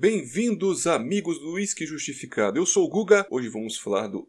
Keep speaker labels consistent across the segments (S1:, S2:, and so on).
S1: Bem-vindos, amigos do Whisky Justificado. Eu sou o Guga. Hoje vamos falar do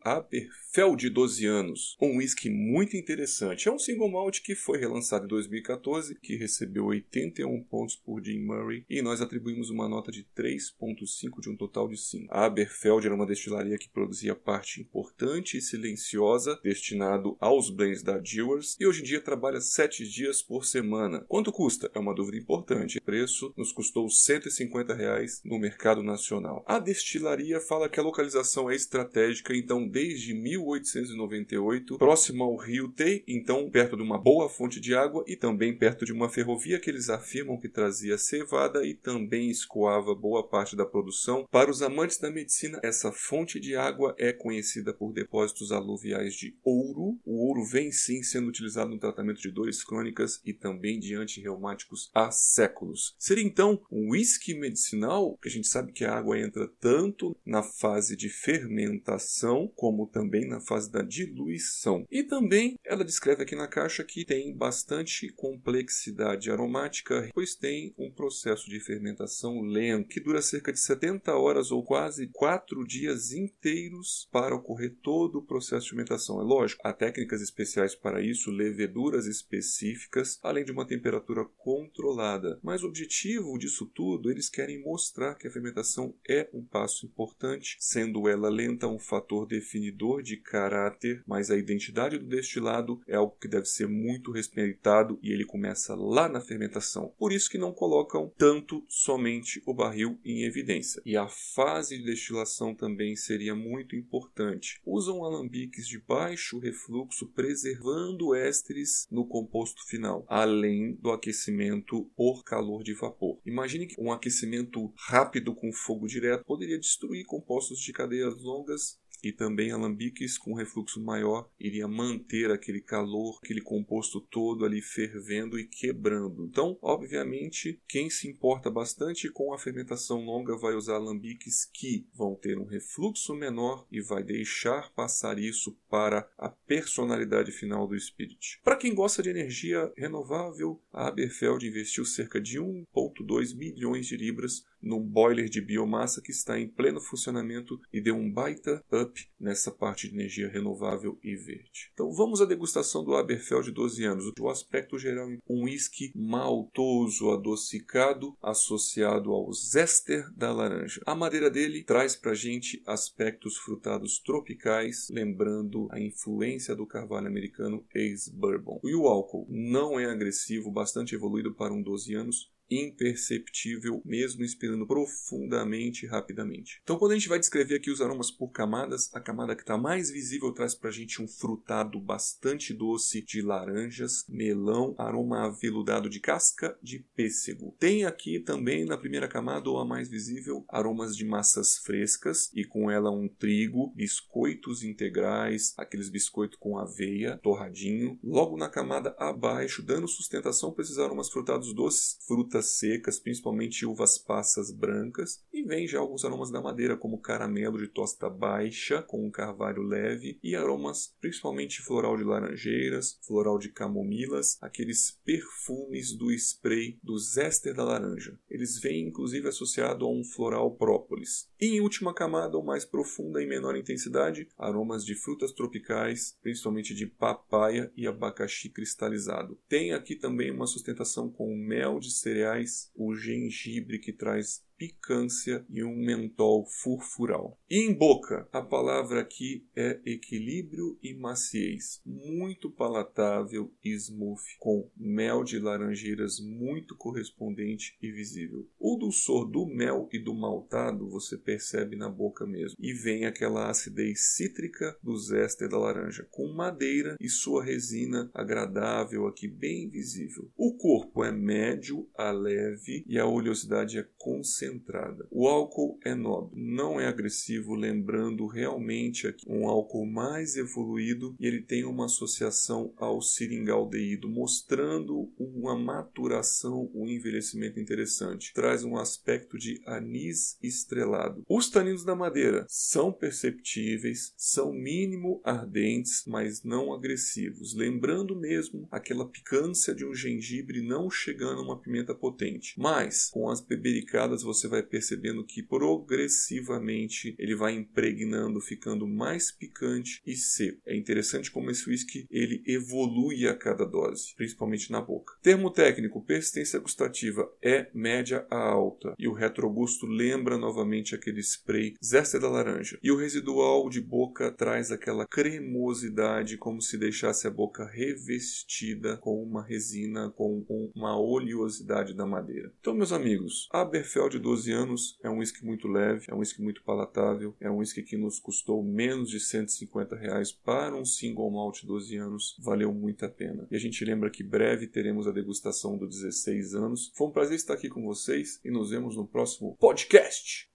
S1: Aberfeld 12 anos, um whisky muito interessante. É um single malt que foi relançado em 2014, que recebeu 81 pontos por Jim Murray e nós atribuímos uma nota de 3.5 de um total de 5. A Aberfeld era uma destilaria que produzia parte importante e silenciosa destinado aos blends da Dewars e hoje em dia trabalha 7 dias por semana. Quanto custa? É uma dúvida importante. O preço nos custou 150 reais no mercado nacional. A destilaria fala que a localização é estratégica, então desde 1898, próximo ao rio Tei, então perto de uma boa fonte de água e também perto de uma ferrovia que eles afirmam que trazia cevada e também escoava boa parte da produção. Para os amantes da medicina, essa fonte de água é conhecida por depósitos aluviais de ouro. O ouro vem sim sendo utilizado no tratamento de dores crônicas e também de antirreumáticos há séculos. Seria então um whisky medicinal a gente sabe que a água entra tanto na fase de fermentação como também na fase da diluição. E também ela descreve aqui na caixa que tem bastante complexidade aromática, pois tem um processo de fermentação lento que dura cerca de 70 horas ou quase 4 dias inteiros para ocorrer todo o processo de fermentação. É lógico, há técnicas especiais para isso, leveduras específicas, além de uma temperatura controlada. Mas o objetivo disso tudo, eles querem mostrar que a fermentação é um passo importante, sendo ela lenta um fator definidor de caráter, mas a identidade do destilado é algo que deve ser muito respeitado e ele começa lá na fermentação. Por isso que não colocam tanto somente o barril em evidência. E a fase de destilação também seria muito importante. Usam alambiques de baixo refluxo, preservando ésteres no composto final, além do aquecimento por calor de vapor. Imagine que um aquecimento rápido rápido com fogo direto poderia destruir compostos de cadeias longas e também alambiques com refluxo maior iria manter aquele calor, aquele composto todo ali fervendo e quebrando. Então, obviamente, quem se importa bastante com a fermentação longa vai usar alambiques que vão ter um refluxo menor e vai deixar passar isso para a personalidade final do Spirit. Para quem gosta de energia renovável, a Aberfeld investiu cerca de 1,2 milhões de libras num boiler de biomassa que está em pleno funcionamento e deu um baita up nessa parte de energia renovável e verde. Então vamos à degustação do Aberfeld 12 anos. O aspecto geral é um whisky maltoso, adocicado, associado ao zester da laranja. A madeira dele traz para gente aspectos frutados tropicais, lembrando a influência do carvalho americano ex-bourbon. E o álcool não é agressivo, bastante evoluído para um 12 anos, imperceptível, mesmo inspirando profundamente e rapidamente. Então, quando a gente vai descrever aqui os aromas por camadas, a camada que está mais visível traz para a gente um frutado bastante doce de laranjas, melão, aroma aveludado de casca de pêssego. Tem aqui também na primeira camada, ou a mais visível, aromas de massas frescas e com ela um trigo, biscoitos integrais, aqueles biscoitos com aveia, torradinho. Logo na camada abaixo, dando sustentação para esses aromas frutados doces, frutas frutas secas, principalmente uvas passas brancas, e vem já alguns aromas da madeira, como caramelo de tosta baixa, com um carvalho leve, e aromas principalmente floral de laranjeiras, floral de camomilas, aqueles perfumes do spray do zester da laranja. Eles vêm inclusive associado a um floral própolis. E em última camada, ou mais profunda e menor intensidade, aromas de frutas tropicais, principalmente de papaya e abacaxi cristalizado. Tem aqui também uma sustentação com mel de cereais o gengibre que traz picância e um mentol furfural. E em boca, a palavra aqui é equilíbrio e maciez, muito palatável e smooth, com mel de laranjeiras muito correspondente e visível. O dulçor do mel e do maltado você percebe na boca mesmo, e vem aquela acidez cítrica do zéster da laranja, com madeira e sua resina agradável aqui bem visível. O corpo é médio a leve e a oleosidade é concentrada. O álcool é nobre, não é agressivo, lembrando realmente um álcool mais evoluído e ele tem uma associação ao seringaldeído, mostrando uma maturação, um envelhecimento interessante. Traz um aspecto de anis estrelado. Os taninos da madeira são perceptíveis, são mínimo ardentes, mas não agressivos, lembrando mesmo aquela picância de um gengibre não chegando a uma pimenta potente. Mas com as bebericadas você vai percebendo que progressivamente ele vai impregnando, ficando mais picante e seco. É interessante como esse whisky ele evolui a cada dose, principalmente na boca. Termo técnico, persistência gustativa é média a alta e o retrogusto lembra novamente aquele spray zester da laranja. E o residual de boca traz aquela cremosidade como se deixasse a boca revestida com uma resina, com uma oleosidade da madeira. Então, meus amigos, Aberfeld de 12 anos é um whisky muito leve, é um whisky muito palatável, é um whisky que nos custou menos de 150 reais para um single malt 12 anos, valeu muito a pena. E a gente lembra que breve teremos a degustação do 16 anos. Foi um prazer estar aqui com vocês e nos vemos no próximo podcast.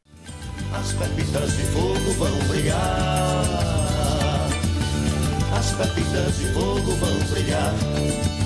S1: As pepitas de fogo vão brilhar. As pepitas de fogo vão brilhar.